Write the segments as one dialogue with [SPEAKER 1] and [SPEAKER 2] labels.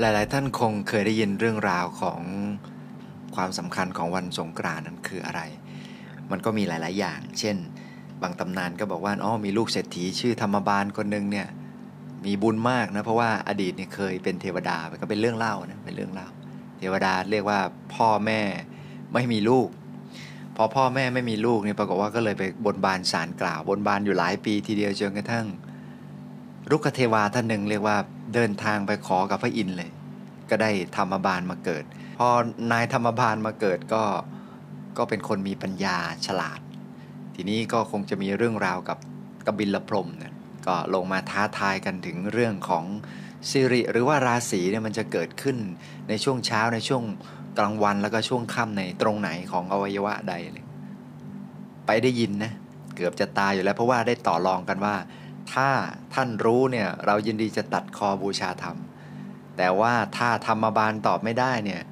[SPEAKER 1] หลาย ๆ ท่านคงเคยได้ยินเรื่องราวของความสำคัญของวันสงกรานต์นั้นคืออะไร มันก็มีหลาย ๆ อย่าง เช่น บางตำนานก็บอกว่าอ๋อมีลูกเศรษฐีชื่อธรรมบาลคนหนึ่งเนี่ยมีบุญมากนะเพราะว่าอดีตเนี่ยเคยเป็นเทวดาก็เป็นเรื่องเล่านะเป็นเรื่องเล่า เทวดาเรียกว่าพ่อแม่ไม่มีลูก พอพ่อแม่ไม่มีลูกเนี่ยปรากฏว่าก็เลยไปบนบานสารกล่าว บนบานอยู่หลายปีทีเดียวจนกระทั่ง รุกเทวาท่านหนึ่งเรียกว่า เดินทางไปขอกับพระอินทร์เลย ก็ได้ธรรมบาลมาเกิด พอนายธรรมบาลมาเกิดก็ก็เป็นคนมีปัญญาฉลาด ทีนี้ก็คงจะมีเรื่องราวกับกบิลพรมเนี่ยก็ลงมาท้าทายกันถึงเรื่องของสิริ หรือว่าราศีเนี่ยมันจะเกิดขึ้นในช่วงเช้าในช่วงกลางวันแล้วก็ช่วงค่ำในตรงไหนของอวัยวะใดเลยไปได้ยินนะเกือบจะตายอยู่แล้วเพราะว่าได้ต่อรองกันว่า ถ้าท่านรู้เนี่ยเรายินดีจะตัดคอบูชาธรรม แต่ว่าถ้าธรรมบาลตอบไม่ได้เนี่ย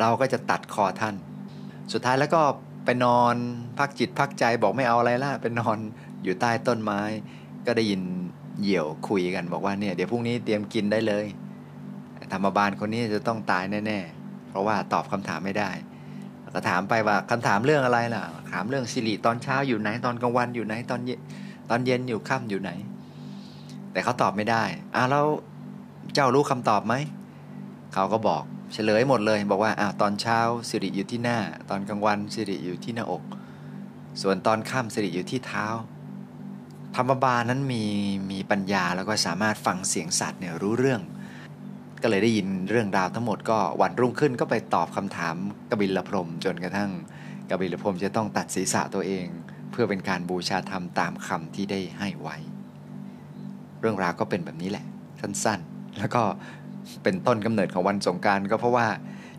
[SPEAKER 1] เราก็จะตัดคอท่าน สุดท้ายแล้วก็ไปนอนพักจิตพักใจบอกไม่เอาอะไรละไปนอนอยู่ใต้ต้นไม้ ก็ได้ยินเหี่ยวคุยกันบอกว่าเนี่ยเดี๋ยวพรุ่งนี้เตรียมกินได้เลย ธรรมบาลคนนี้จะต้องตายแน่ๆ เพราะว่าตอบคำถามไม่ได้ก็ถามไปว่าคำถามเรื่องอะไรล่ะ ถามเรื่องสิริตอนเช้าอยู่ไหนตอนกลางวันอยู่ไหนตอนเย็น ตอนเย็นอยู่ค่ำอยู่ไหน แต่เขาตอบไม่ได้อ้าวแล้วเจ้ารู้คำตอบไหม เขาก็บอกเฉลยหมดเลย บอกว่าอ้าวตอนเช้าสิริอยู่ที่หน้า ตอนกลางวันสิริอยู่ที่หน้าอก ส่วนตอนค่ำสิริอยู่ที่เท้า ธรรมบาลนั้นมีมีปัญญาแล้วก็สามารถฟังเสียงสัตว์เนี่ยรู้เรื่อง ก็เลยได้ยินเรื่องราวทั้งหมดก็วันรุ่งขึ้นก็ไปตอบคำถามกบิลพรมจนกระทั่งกบิลพรมจะต้องตัดศีรษะตัวเอง พื่อเป็นการบูชาธรรมตามคำที่ได้ให้ไว้ เรื่องราวก็เป็นแบบนี้แหละ สั้นๆ แล้วก็เป็นต้นกำเนิดของวันสงการก็เพราะว่า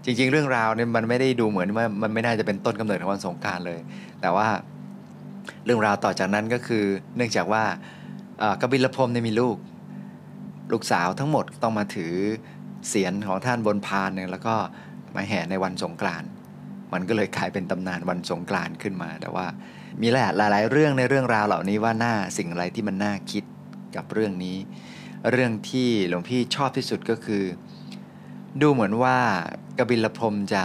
[SPEAKER 1] จริง ๆ เรื่องราวเนี่ยมันไม่ได้ดูเหมือนว่ามันไม่น่าจะเป็นต้นกำเนิดของวันสงการเลย แต่ว่าเรื่องราวต่อจากนั้นก็คือ เนื่องจากว่ากบิลพรมเนี่ยมีลูก ลูกสาวทั้งหมดต้องมาถือเสียนของท่านบนพานเนี่ยแล้วก็มาแห่ในวันสงกรานต์ มันก็เลยกลายเป็นตำนานวันสงกรานต์ขึ้นมา แต่ว่ามีหลายหลายเรื่องในเรื่องราวเหล่านี้ว่าหน้าสิ่งอะไรที่มันน่าคิดกับเรื่องนี้ เรื่องที่หลวงพี่ชอบที่สุดก็คือ ดูเหมือนว่ากบิลพรมจะ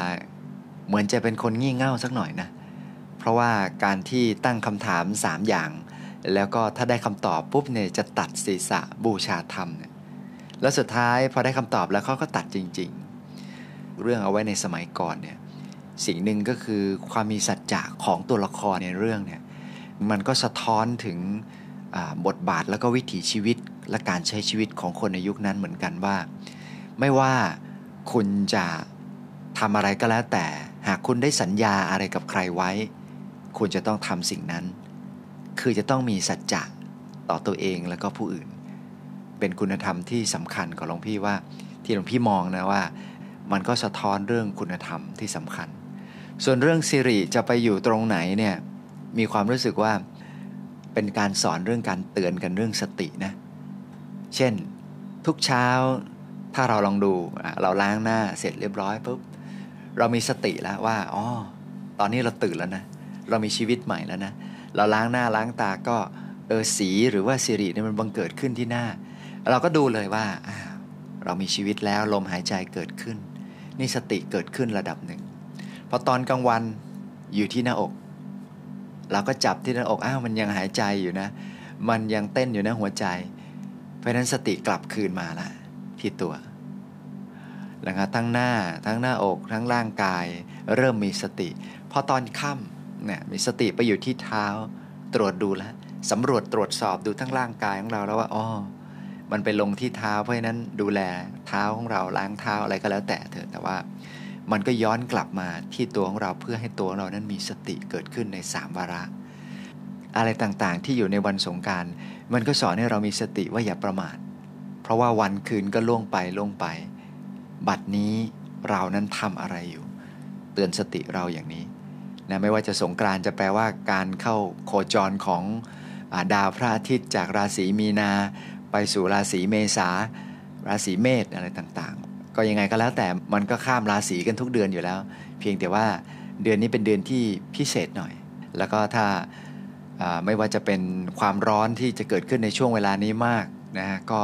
[SPEAKER 1] เหมือนจะเป็นคนงี่เง่าสักหน่อยนะ เพราะว่าการที่ตั้งคำถาม 3 อย่าง แล้วก็ถ้าได้คำตอบปุ๊บเนี่ยจะตัดศีรษะบูชาธรรมเนี่ยแล้วสุดท้ายพอได้คำตอบแล้วเขาก็ตัดจริง ๆ เรื่องเอาไว้ในสมัยก่อนเนี่ย สิ่งหนึ่งก็คือความมีสัจจะของตัวละครในเรื่องเนี่ยมันก็สะท้อนถึงบทบาทแล้วก็วิถีชีวิตและการใช้ชีวิตของคนในยุคนั้นเหมือนกันว่า ไม่ว่าคุณจะทำอะไรก็แล้วแต่ หากคุณได้สัญญาอะไรกับใครไว้ คุณจะต้องทำสิ่งนั้น คือจะต้องมีสัจจะต่อตัวเองแล้วก็ผู้อื่น เป็นคุณธรรมที่สำคัญของหลวงพี่ว่าที่หลวงพี่มองนะว่า มันก็สะท้อนเรื่องคุณธรรมที่สำคัญ ส่วนเรื่องสิริจะไปอยู่ตรงไหนเนี่ยมีความรู้สึกว่าเป็นการสอนเรื่องการเตือนกันเรื่องสตินะ เช่นทุกเช้าถ้าเราลองดูเราล้างหน้าเสร็จเรียบร้อยปุ๊บเรามีสติแล้วว่าอ๋อตอนนี้เราตื่นแล้วนะ เรามีชีวิตใหม่แล้วนะ เราล้างหน้าล้างตาก็เออสีหรือว่าสิริเนี่ยมันบังเกิดขึ้นที่หน้า เราก็ดูเลยว่าเรามีชีวิตแล้วลมหายใจเกิดขึ้น นี่สติเกิดขึ้นระดับหนึ่ง พอตอนกลางวันอยู่ที่หน้าอก เราก็จับที่หน้าอกอ้าวมันยังหายใจอยู่นะ มันยังเต้นอยู่นะหัวใจ เพราะนั้นสติกลับคืนมาละที่ตัวนะครับทั้งหน้าทั้งหน้าอกทั้งร่างกาย เริ่มมีสติ พอตอนค่ำเนี่ยมีสติไปอยู่ที่เท้า ตรวจดูแล้วสำรวจตรวจสอบดูทั้งร่างกายของเราแล้วว่าอ๋อมันไปลงที่เท้าเพราะนั้นดูแลเท้าของเราล้างเท้าอะไรก็แล้วแต่เถอะแต่ว่า มันก็ย้อนกลับมาที่ตัวของเราเพื่อให้ตัวเรานั้นมีสติเกิดขึ้นในสามวาระ อะไรต่างๆที่อยู่ในวันสงการมันก็สอนให้เรามีสติว่าอย่าประมาท เพราะว่าวันคืนก็ล่วงไปล่วงไป บัดนี้เรานั้นทำอะไรอยู่ เตือนสติเราอย่างนี้นะไม่ว่าจะสงกรานจะแปลว่าการเข้าโคจรของดาวพระอาทิตย์จากราศีมีนา ไปสู่ราศีเมษา ราศีเมษอะไรต่างๆ ก็ยังไงก็แล้วแต่มันก็ข้ามราศีกันทุกเดือนอยู่แล้ว เพียงแต่ว่าเดือนนี้เป็นเดือนที่พิเศษหน่อย แล้วก็ถ้าไม่ว่าจะเป็นความร้อนที่จะเกิดขึ้นในช่วงเวลานี้มากนะก็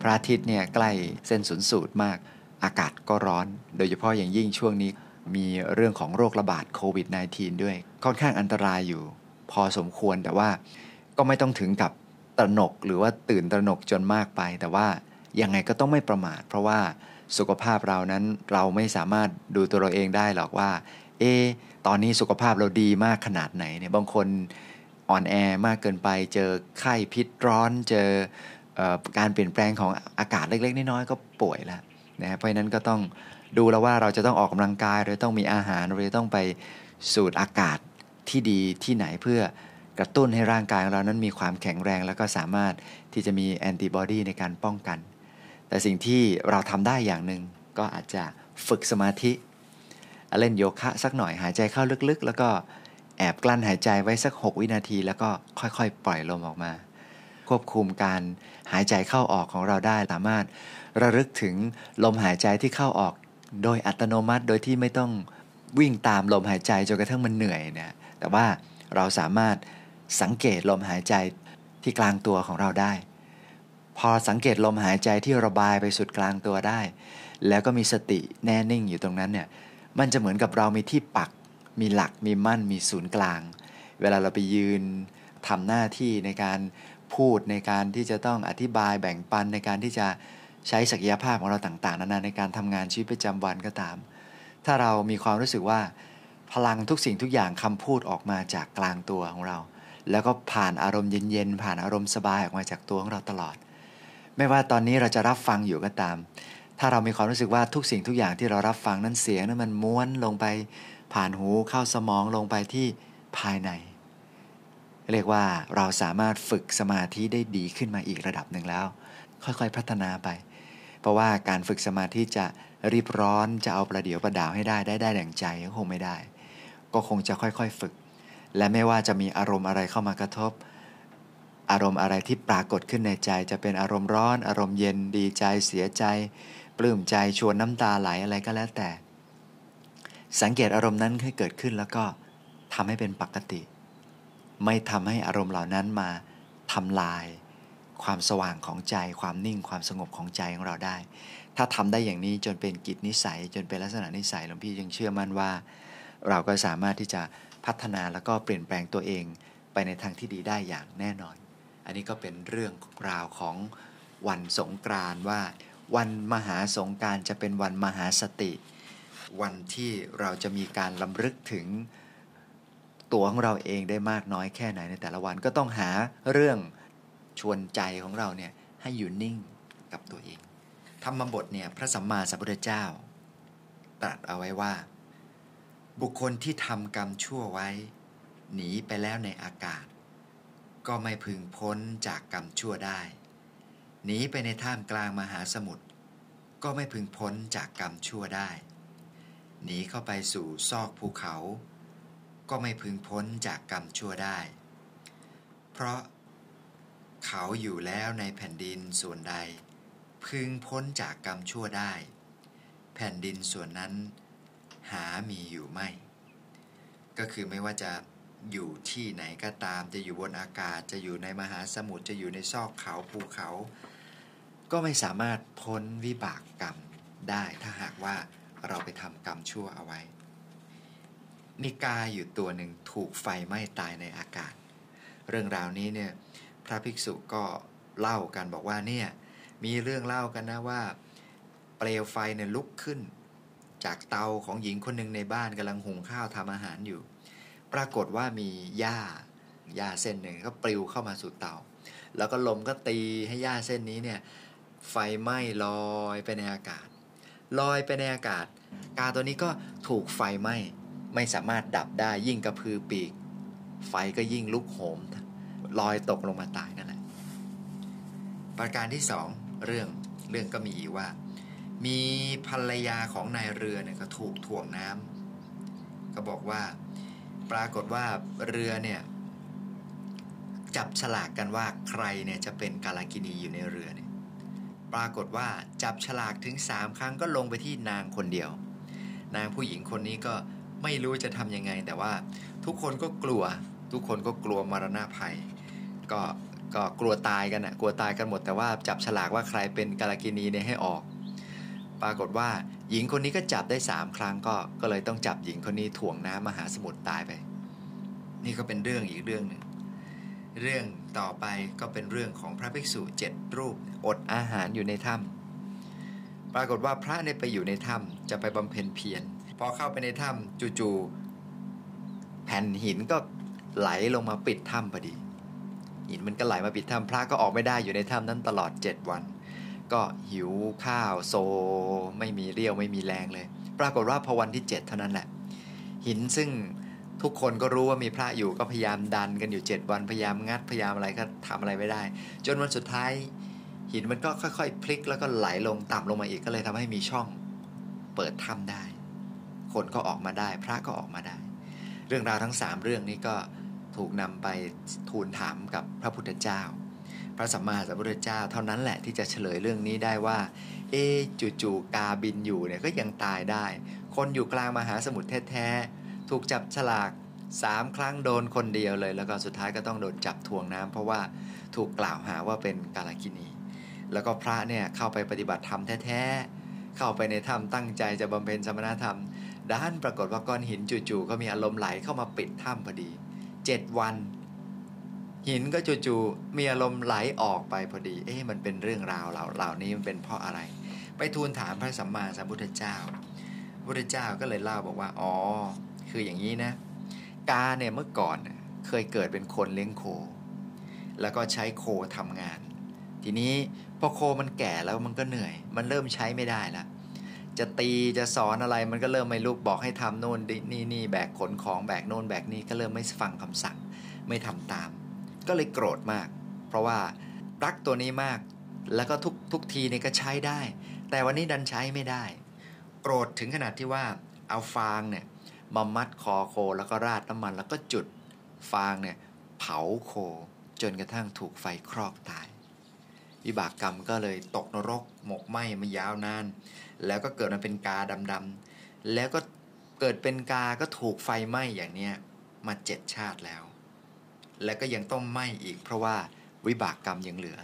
[SPEAKER 1] พระอาทิตย์เนี่ยใกล้เส้นศูนย์สูตรมาก อากาศก็ร้อน โดยเฉพาะอย่างยิ่งช่วงนี้มีเรื่องของโรคระบาดโควิด -19 ด้วย ค่อนข้างอันตรายอยู่ พอสมควรแต่ว่าก็ไม่ต้องถึงกับตระหนกหรือว่าตื่นตระหนกจนมากไป แต่ว่ายังไงก็ต้องไม่ประมาท เพราะว่า สุขภาพเรานั้นเราไม่สามารถดูตัวเราเองได้หรอกว่า เอ ตอนนี้สุขภาพเราดีมากขนาดไหนเนี่ยบางคนอ่อนแอมากเกินไป เจอไข้พิษร้อน เจออการเปลี่ยนแปลงของอากาศเล็ก ๆ น้อยๆก็ป่วยแล้วนะเพราะนั้นก็ต้องดูแล้วว่าเราจะต้องออกกำลังกายเราต้องมีอาหารเราต้องไปสูดอากาศที่ดีที่ไหนเพื่อกระตุ้นให้ร่างกายของเรานั้นมีความแข็งแรง แล้วก็สามารถที่จะมีแอนติบอดีในการป้องกัน แต่สิ่งที่เราทำได้อย่างหนึ่งก็อาจจะฝึกสมาธิ เล่นโยคะสักหน่อยหายใจเข้าลึกๆ แล้วก็แอบกลั้นหายใจไว้สัก 6 วินาที แล้วก็ค่อยๆ ปล่อยลมออกมา ควบคุมการหายใจเข้าออกของเราได้สามารถ ระลึกถึงลมหายใจที่เข้าออก โดยอัตโนมัติโดยที่ไม่ต้องวิ่งตามลมหายใจจนกระทั่งมันเหนื่อยเนี่ยแต่ว่าเราสามารถสังเกตลมหายใจที่กลางตัวของเราได้ พอสังเกตลมหายใจที่ระบายไปสุดกลางตัวได้ แล้วก็มีสติแน่นิ่งอยู่ตรงนั้นเนี่ยมันจะเหมือนกับเรามีที่ปัก มีหลักมีมั่นมีศูนย์กลาง เวลาเราไปยืนทำหน้าที่ในการพูดในการที่จะต้องอธิบายแบ่งปันในการที่จะใช้ศักยภาพของเราต่างๆนานาในการทำงานชีวิตประจำวันก็ตาม ถ้าเรามีความรู้สึกว่า พลังทุกสิ่งทุกอย่างคำพูดออกมาจากกลางตัวของเรา แล้วก็ผ่านอารมณ์เย็นๆผ่านอารมณ์สบายออกมาจากตัวของเราตลอด ไม่ว่าตอนนี้เราจะรับฟังอยู่ก็ตาม ถ้าเรามีความรู้สึกว่าทุกสิ่งทุกอย่างที่เรารับฟังนั้นเสียงนั้นมันม้วนลงไปผ่านหูเข้าสมองลงไปที่ภายใน เรียกว่าเราสามารถฝึกสมาธิได้ดีขึ้นมาอีกระดับหนึ่งแล้ว ค่อยๆพัฒนาไป เพราะว่าการฝึกสมาธิจะรีบร้อนจะเอาประเดี๋ยวประดาวให้ได้ได้ได้แรงใจก็คงไม่ได้ ก็คงจะค่อยๆฝึก และไม่ว่าจะมีอารมณ์อะไรเข้ามากระทบ อารมณ์อะไรที่ปรากฏขึ้นในใจ จะเป็นอารมณ์ร้อน อารมณ์เย็นดีใจเสียใจ ปลื้มใจชวนน้ำตาไหลอะไรก็แล้วแต่ สังเกตอารมณ์นั้นให้เกิดขึ้นแล้วก็ทำให้เป็นปกติ ไม่ทำให้อารมณ์เหล่านั้นมาทำลาย ความสว่างของใจ ความนิ่งความสงบของใจของเราได้ ถ้าทำได้อย่างนี้จนเป็นกิจนิสัย จนเป็นลักษณะนิสัยหลวงพี่ยังเชื่อมั่นว่า เราก็สามารถที่จะพัฒนาแล้วก็เปลี่ยนแปลงตัวเองไปในทางที่ดีได้อย่างแน่นอน อันนี้ก็เป็นเรื่องราวของวันสงกรานว่า วันมหาสงการจะเป็นวันมหาสติ วันที่เราจะมีการลำลึกถึงตัวของเราเองได้มากน้อยแค่ไหนในแต่ละวันก็ต้องหาเรื่องชวนใจของเราเนี่ยให้อยู่นิ่งกับตัวเองธรรมบทเนี่ยพระสัมมาสัมพุทธเจ้า ตรัสเอาไว้ว่า บุคคลที่ทำกรรมชั่วไว้ หนีไปแล้วในอากาศ ก็ไม่พึงพ้นจากกรรมชั่วได้ หนีไปในท่ามกลางมหาสมุทรก็ไม่พึงพ้นจากกรรมชั่วได้ หนีเข้าไปสู่ซอกภูเขา ก็ไม่พึงพ้นจากกรรมชั่วได้ เพราะเขาอยู่แล้วในแผ่นดินส่วนใด พึงพ้นจากกรรมชั่วได้ แผ่นดินส่วนนั้น หามีอยู่ไม่ ก็คือไม่ว่าจะ อยู่ที่ไหนก็ตาม จะอยู่บนอากาศ จะอยู่ในมหาสมุทร จะอยู่ในซอกเขาภูเขา ก็ไม่สามารถพ้นวิบากกรรมได้ถ้าหากว่าเราไปทำกรรมชั่วเอาไว้ นิกาอยู่ตัวหนึ่งถูกไฟไหม้ตายในอากาศ เรื่องราวนี้เนี่ยพระภิกษุก็เล่ากันบอกว่าเนี่ยมีเรื่องเล่ากันนะว่า เปลวไฟเนี่ยลุกขึ้น จากเตาของหญิงคนหนึ่งในบ้านกำลังหุงข้าวทำอาหารอยู่ ปรากฏว่ามีหญ้าหญ้าเส้นหนึ่งก็ปลิวเข้ามาสู่เตา แล้วก็ลมก็ตีให้หญ้าเส้นนี้เนี่ยไฟไหม้ลอยไปในอากาศ ลอยไปในอากาศ กาตัวนี้ก็ถูกไฟไหม้ไม่สามารถดับได้ยิ่งกระพือปีก ไฟก็ยิ่งลุกโหม ลอยตกลงมาตายนั่นแหละ ประการที่สองเรื่องเรื่องก็มีอีกว่า มีภรรยาของนายเรือเนี่ยก็ถูกถ่วงน้ำก็บอกว่า ปรากฏว่าเรือเนี่ยจับฉลากกันว่าใครเนี่ยจะเป็นกาลากินีอยู่ในเรือเนี่ยปรากฏว่าจับฉลากถึงสามครั้งก็ลงไปที่นางคนเดียว นางผู้หญิงคนนี้ก็ไม่รู้จะทำยังไง แต่ว่าทุกคนก็กลัว ทุกคนก็กลัวมรณะภัย ก็ก็กลัวตายกันนะกลัวตายกันหมดแต่ว่าจับฉลากว่าใครเป็นกาลากินีเนี่ยให้ออก ปรากฏว่า หญิงคนนี้ก็จับได้สามครั้งก็ก็เลยต้องจับหญิงคนนี้ถ่วงน้ำมหาสมุทรตายไป นี่ก็เป็นเรื่องอีกเรื่องหนึ่งเรื่องต่อไปก็เป็นเรื่องของพระภิกษุเจ็ดรูปอดอาหารอยู่ในถ้ำปรากฏว่าพระเนี่ยไปอยู่ในถ้ำจะไปบำเพ็ญเพียรพอเข้าไปในถ้ำจู่ๆแผ่นหินก็ไหลลงมาปิดถ้ำพอดี หินมันก็ไหลมาปิดถ้ำพระก็ออกไม่ได้อยู่ในถ้ำนั้นตลอดเจ็ดวัน ก็หิวข้าวโซ ไม่มีเรี่ยวไม่มีแรงเลย ปรากฏว่าพอวันที่เจ็ดเท่านั้นแหละ หินซึ่งทุกคนก็รู้ว่ามีพระอยู่ก็พยายามดันกันอยู่ 7 วันพยายามงัดพยายามอะไรก็ทำอะไรไม่ได้ จนวันสุดท้าย หินมันก็ค่อย ๆ พลิกแล้วก็ไหลลงต่ำลงมาอีกก็เลยทำให้มีช่องเปิดถ้ำได้ คนก็ออกมาได้ พระก็ออกมาได้ เรื่องราวทั้ง 3 เรื่องนี้ก็ถูกนำไปทูลถามกับพระพุทธเจ้า พระสัมมาสัมพุทธเจ้า เท่านั้นแหละที่จะเฉลยเรื่องนี้ได้ว่า เอจู่ๆกาบินอยู่เนี่ยก็ยังตายได้ คนอยู่กลางมหาสมุทรแท้ๆถูกจับฉลากสามครั้งโดนคนเดียวเลย แล้วก็สุดท้ายก็ต้องโดนจับทวงน้ำเพราะว่าถูกกล่าวหาว่าเป็นกาลกินี แล้วก็พระเนี่ยเข้าไปปฏิบัติธรรมแท้ๆเข้าไปในถ้ำตั้งใจจะบำเพ็ญสมณธรรมด้านปรากฏว่าก้อนหินจู่ๆก็มีอารมณ์ไหลเข้ามาปิดถ้ำพอดีเจ็ดวัน หินก็จู่ๆมีอารมณ์ไหลออกไปพอดี เอ๊ะมันเป็นเรื่องราวเหล่าเหล่านี้มันเป็นเพราะอะไร ไปทูลถามพระสัมมาสัมพุทธเจ้าพุทธเจ้าก็เลยเล่าบอกว่า อ๋อ คืออย่างนี้นะ กาเนี่ยเมื่อก่อนเคยเกิดเป็นคนเลี้ยงโค แล้วก็ใช้โคทำงาน ทีนี้พอโคมันแก่แล้วมันก็เหนื่อย มันเริ่มใช้ไม่ได้แล้วจะตีจะสอนอะไรมันก็เริ่มไม่ลุกบอกให้ทำโน่นนี่นี่แบกขนของแบกโน่นแบกนี่ก็เริ่มไม่ฟังคำสั่ง ไม่ทำตาม ก็เลยโกรธมาก เพราะว่ารักตัวนี้มาก แล้วก็ทุกทุกทีนี่ยก็ใช้ได้ แต่วันนี้ดันใช้ไม่ได้ โกรธถึงขนาดที่ว่าเอาฟางเนี่ยมามัดคอโคแล้วก็ราดน้ำมัน แล้วก็จุดฟางเนี่ยเผาโคจนกระทั่งถูกไฟครอกตาย วิบากกรรมก็เลยตกนรกหมกไหมมายาวนาน แล้วก็เกิดมาเป็นกาดำๆแล้วก็เกิดเป็นกาก็ถูกไฟไหม้อย่างเนี้ยมาเจ็ดชาติแล้ว และก็ยังต้องไหม้อีก เพราะว่าวิบากกรรมยังเหลือ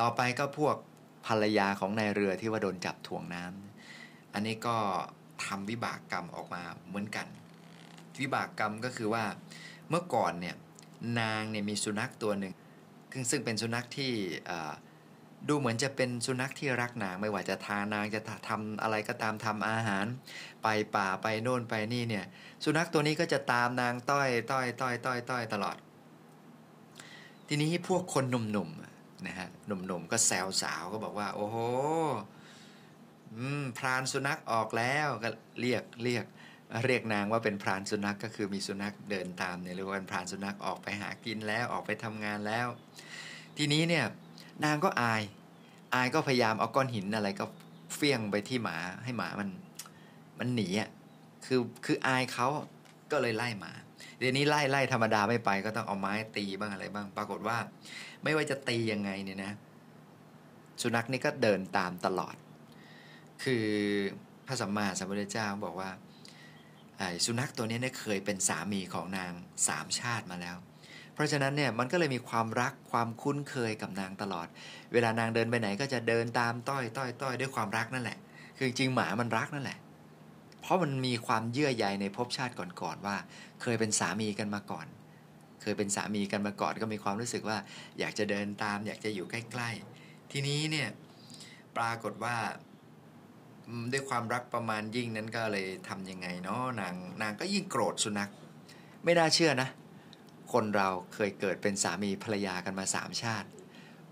[SPEAKER 1] ต่อไปก็พวกภรรยาของนายเรือที่ว่าโดนจับถ่วงน้ำอันนี้ก็ทำวิบากกรรมออกมาเหมือนกัน วิบากกรรมก็คือว่าเมื่อก่อนเนี่ยนางเนี่ยมีสุนัขตัวหนึ่งซึ่งเป็นสุนัขที่ ดูเหมือนจะเป็นสุนัขที่รักนางไม่ว่าจะทานางจะทำอะไรก็ตามทำอาหาร ไปป่าไปโน่นไปนี่เนี่ย สุนัขตัวนี้ก็จะตามนางต้อยต้อยต้อยต้อยต้อยตลอด ทีนี้พวกคนหนุ่มๆนะฮะหนุ่มๆก็แซวสาวก็บอกว่า โอ้โหพรานสุนัขออกแล้วก็เรียกเรียก เรียกนางว่าเป็นพรานสุนัขกก็คือมีสุนัขเดินตามเนี่ยเรียกว่าเป็นพรานสุนัขออกไปหากินแล้วออกไปทำงานแล้ว ทีนี้เนี่ย นางก็อาย อายก็พยายามเอาก้อนหินอะไรก็เฟี้ยงไปที่หมาให้หมามันมันหนีอะคือคืออายเขาก็เลยไล่หมาเดี๋ยวนี้ไล่ไล่ธรรมดาไม่ไปก็ต้องเอาไม้ตีบ้างอะไรบ้าง ปรากฏว่า ไม่ว่าจะตียังไงเนี่ยนะ สุนัขนี่ก็เดินตามตลอด คือพระสัมมาสัมพุทธเจ้าบอกว่าสุนัขตัวนี้เนี่ยเคยเป็นสามีของนางสามชาติมาแล้ว เพราะฉะนั้นเนี่ยมันก็เลยมีความรักความคุ้นเคยกับนางตลอด เวลานางเดินไปไหนก็จะเดินตามต้อยต้อยต้อยด้วยความรักนั่นแหละ คือจริงหมามันรักนั่นแหละ เพราะมันมีความเยื่อใยในภพชาติก่อนๆว่า เคยเป็นสามีกันมาก่อน เคยเป็นสามีกันมาก่อนก็มีความรู้สึกว่า อยากจะเดินตาม อยากจะอยู่ใกล้ๆ ทีนี้เนี่ยปรากฏว่าด้วยความรักประมาณยิ่งนั้นก็เลยทํำยังไงเนาะนางนางก็ยิ่งโกรธสุนัข ไม่น่าเชื่อนะ คนเราเคยเกิดเป็นสามีภรรยากันมาสามชาติ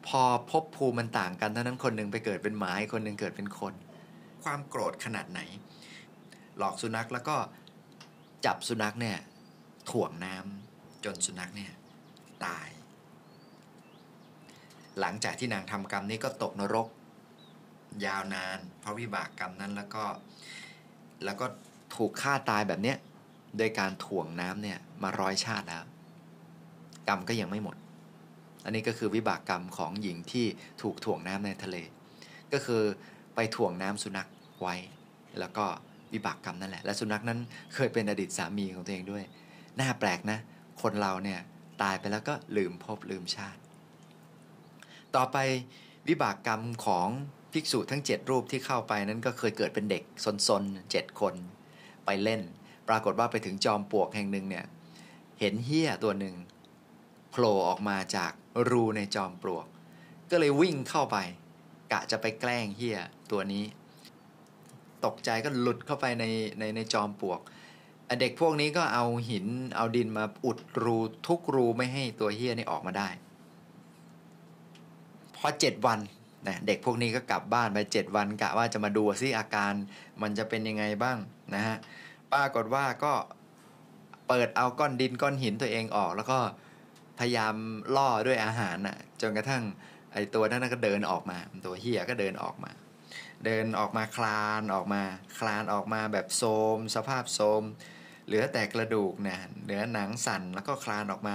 [SPEAKER 1] พอพบภูมิมันต่างกันเท่านั้นคนหนึ่งไปเกิดเป็นหมาคนหนึ่งเกิดเป็นคน ความโกรธขนาดไหน หลอกสุนัขแล้วก็จับสุนัขเนี่ยถ่วงน้ำจนสุนัขเนี่ยตาย หลังจากที่นางทำกรรมนี้ก็ตกนรก ยาวนานเพราะวิบากกรรมนั้นแล้วก็แล้วก็ถูกฆ่าตายแบบเนี้ยโดยการถ่วงน้ำเนี่ยมาร้อยชาติแล้ว กรรมก็ยังไม่หมด อันนี้ก็คือวิบากกรรมของหญิงที่ถูกถ่วงน้ำในทะเล ก็คือไปถ่วงน้ำสุนัขไว้ แล้วก็วิบากกรรมนั่นแหละ และสุนัขนั้นเคยเป็นอดีตสามีของตัวเองด้วย น่าแปลกนะ คนเราเนี่ยตายไปแล้วก็ลืมพบลืมชาติ ต่อไปวิบากกรรมของภิกษุทั้ง 7 รูปที่เข้าไปนั้นก็เคยเกิดเป็นเด็กซนๆเจ็ดคน ไปเล่น ปรากฏว่าไปถึงจอมปลวกแห่งหนึ่งเนี่ยเห็นเฮี้ยตัวหนึ่ง โผล่ออกมาจากรูในจอมปลวก ก็เลยวิ่งเข้าไป กะจะไปแกล้งเฮี้ยตัวนี้ ตกใจก็หลุดเข้าไปในในในจอมปลวก เด็กพวกนี้ก็เอาหินเอาดินมาอุดรูทุกรูไม่ให้ตัวเฮี้ยนี่ออกมาได้ พอเจ็ดวันนะเด็กพวกนี้ก็กลับบ้านไปเจ็ดวันกะว่าจะมาดูซิอาการมันจะเป็นยังไงบ้างนะฮะปรากฏว่าก็เปิดเอาก้อนดินก้อนหินตัวเองออก แล้วก็ พยายามล่อด้วยอาหารน่ะ จนกระทั่งไอตัวนั้นก็เดินออกมา ตัวเฮียก็เดินออกมา เดินออกมาคลานออกมา คลานออกมาแบบโทมสภาพโทมเหลือแต่กระดูกเนี่ยเหลือหนังสั่นแล้วก็คลานออกมา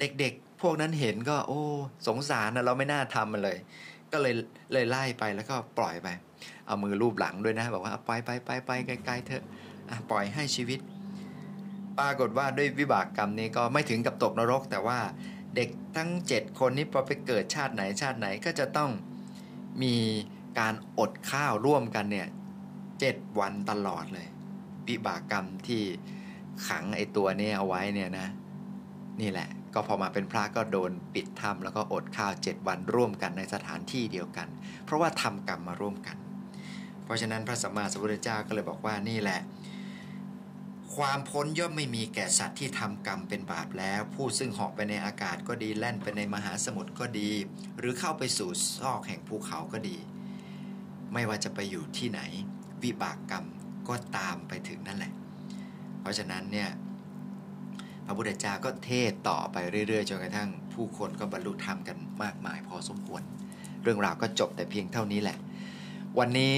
[SPEAKER 1] เด็กๆ พวกนั้นเห็นก็ โอ้สงสารนะเราไม่น่าทำมันเลย ก็เลยเลยไล่ไปแล้วก็ปล่อยไป เอามือรูปหลังด้วยนะบอกว่าไปไปไปไปไกลๆเถอะปล่อยให้ชีวิต ปรากฏว่าด้วยวิบากกรรมนี้ก็ไม่ถึงกับตกนรก แต่ว่าเด็กทั้ง 7 คนนี้พอไปเกิดชาติไหนชาติไหนก็จะต้องมีการอดข้าวร่วมกันเนี่ยเจ็ดวันตลอดเลยวิบากกรรมที่ขังไอตัวนี้เอาไว้เนี่ยนะ นี่แหละ ก็พอมาเป็นพระก็โดนปิดถ้ำแล้วก็อดข้าวเจ็ดวันร่วมกันในสถานที่เดียวกัน เพราะว่าทำกรรมมาร่วมกัน เพราะฉะนั้นพระสัมมาสัมพุทธเจ้าก็เลยบอกว่านี่แหละ ความพ้นย่อมไม่มีแก่สัตว์ที่ทำกรรมเป็นบาปแล้ว ผู้ซึ่งเหาะไปในอากาศก็ดีแล่นไปในมหาสมุทรก็ดี หรือเข้าไปสู่ซอกแห่งภูเขาก็ดี ไม่ว่าจะไปอยู่ที่ไหน วิบากกรรมก็ตามไปถึงนั่นแหละ เพราะฉะนั้นเนี่ยพระพุทธเจ้าก็เทศต่อไปเรื่อยๆจนกระทั่งผู้คนก็บรรลุธรรมกันมากมายพอสมควร เรื่องราวก็จบแต่เพียงเท่านี้แหละ วันนี้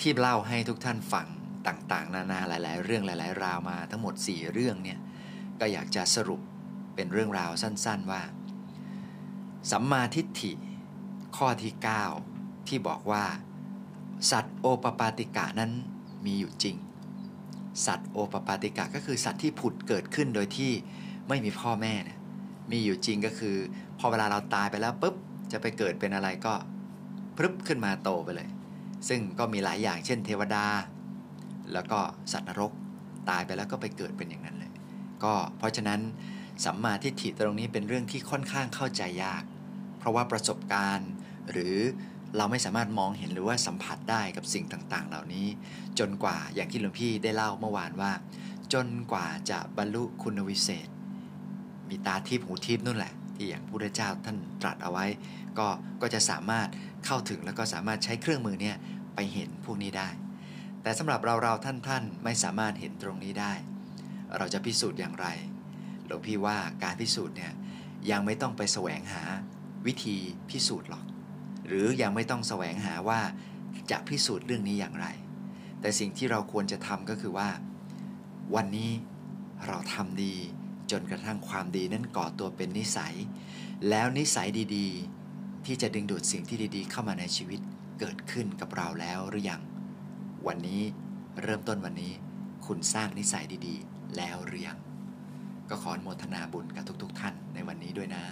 [SPEAKER 1] ที่เล่าให้ทุกท่านฟัง ต่างๆ นานาหลาย ๆ เรื่องหลาย ๆ ราวมาทั้งหมด 4 เรื่องเนี่ยก็อยากจะสรุปเป็นเรื่องราวสั้น ๆ ว่า สัมมาทิฏฐิ ข้อที่ 9 ที่บอกว่า สัตว์โอปปาติกะนั้นมีอยู่จริง สัตว์โอปปาติกะก็คือสัตว์ที่ผุดเกิดขึ้นโดยที่ไม่มีพ่อแม่เนี่ยมีอยู่จริงก็คือ พอเวลาเราตายไปแล้วปุ๊บจะไปเกิดเป็นอะไรก็พรึบขึ้นมาโตไปเลย ซึ่งก็มีหลายอย่างเช่นเทวดา แล้วก็สัตว์นรกตายไปแล้วก็ไปเกิดเป็นอย่างนั้นเลย ก็เพราะฉะนั้นสัมมาทิฏฐิตรงนี้เป็นเรื่องที่ค่อนข้างเข้าใจยาก เพราะว่าประสบการณ์ หรือเราไม่สามารถมองเห็นหรือว่าสัมผัสได้กับสิ่งต่างๆ เหล่านี้ จนกว่าอย่างที่หลวงพี่ได้เล่าเมื่อวานว่า จนกว่าจะบรรลุคุณวิเศษ มีตาทิพย์หูทิพย์นู่นแหละ ที่อย่างพระพุทธเจ้าท่านตรัสเอาไว้ ก็ก็จะสามารถเข้าถึงแล้วก็สามารถใช้เครื่องมือเนี่ยไปเห็นพวกนี้ได้ แต่สำหรับเราเราท่านท่านไม่สามารถเห็นตรงนี้ได้ เราจะพิสูจน์อย่างไรหลวงพี่ว่าการพิสูจน์เนี่ยยังไม่ต้องไปแสวงหาวิธีพิสูจน์หรอก หรือยังไม่ต้องแสวงหาว่าจะพิสูจน์เรื่องนี้อย่างไร แต่สิ่งที่เราควรจะทำก็คือว่า วันนี้เราทำดีจนกระทั่งความดีนั้นก่อตัวเป็นนิสัย แล้วนิสัยดีๆ ที่จะดึงดูดสิ่งที่ดีๆ เข้ามาในชีวิตเกิดขึ้นกับเราแล้วหรือยัง วันนี้เริ่มต้นวันนี้ คุณสร้างนิสัยดีๆ แล้วหรือยังก็ขออนุโมทนาบุญกับทุกๆ ท่านในวันนี้ด้วยนะ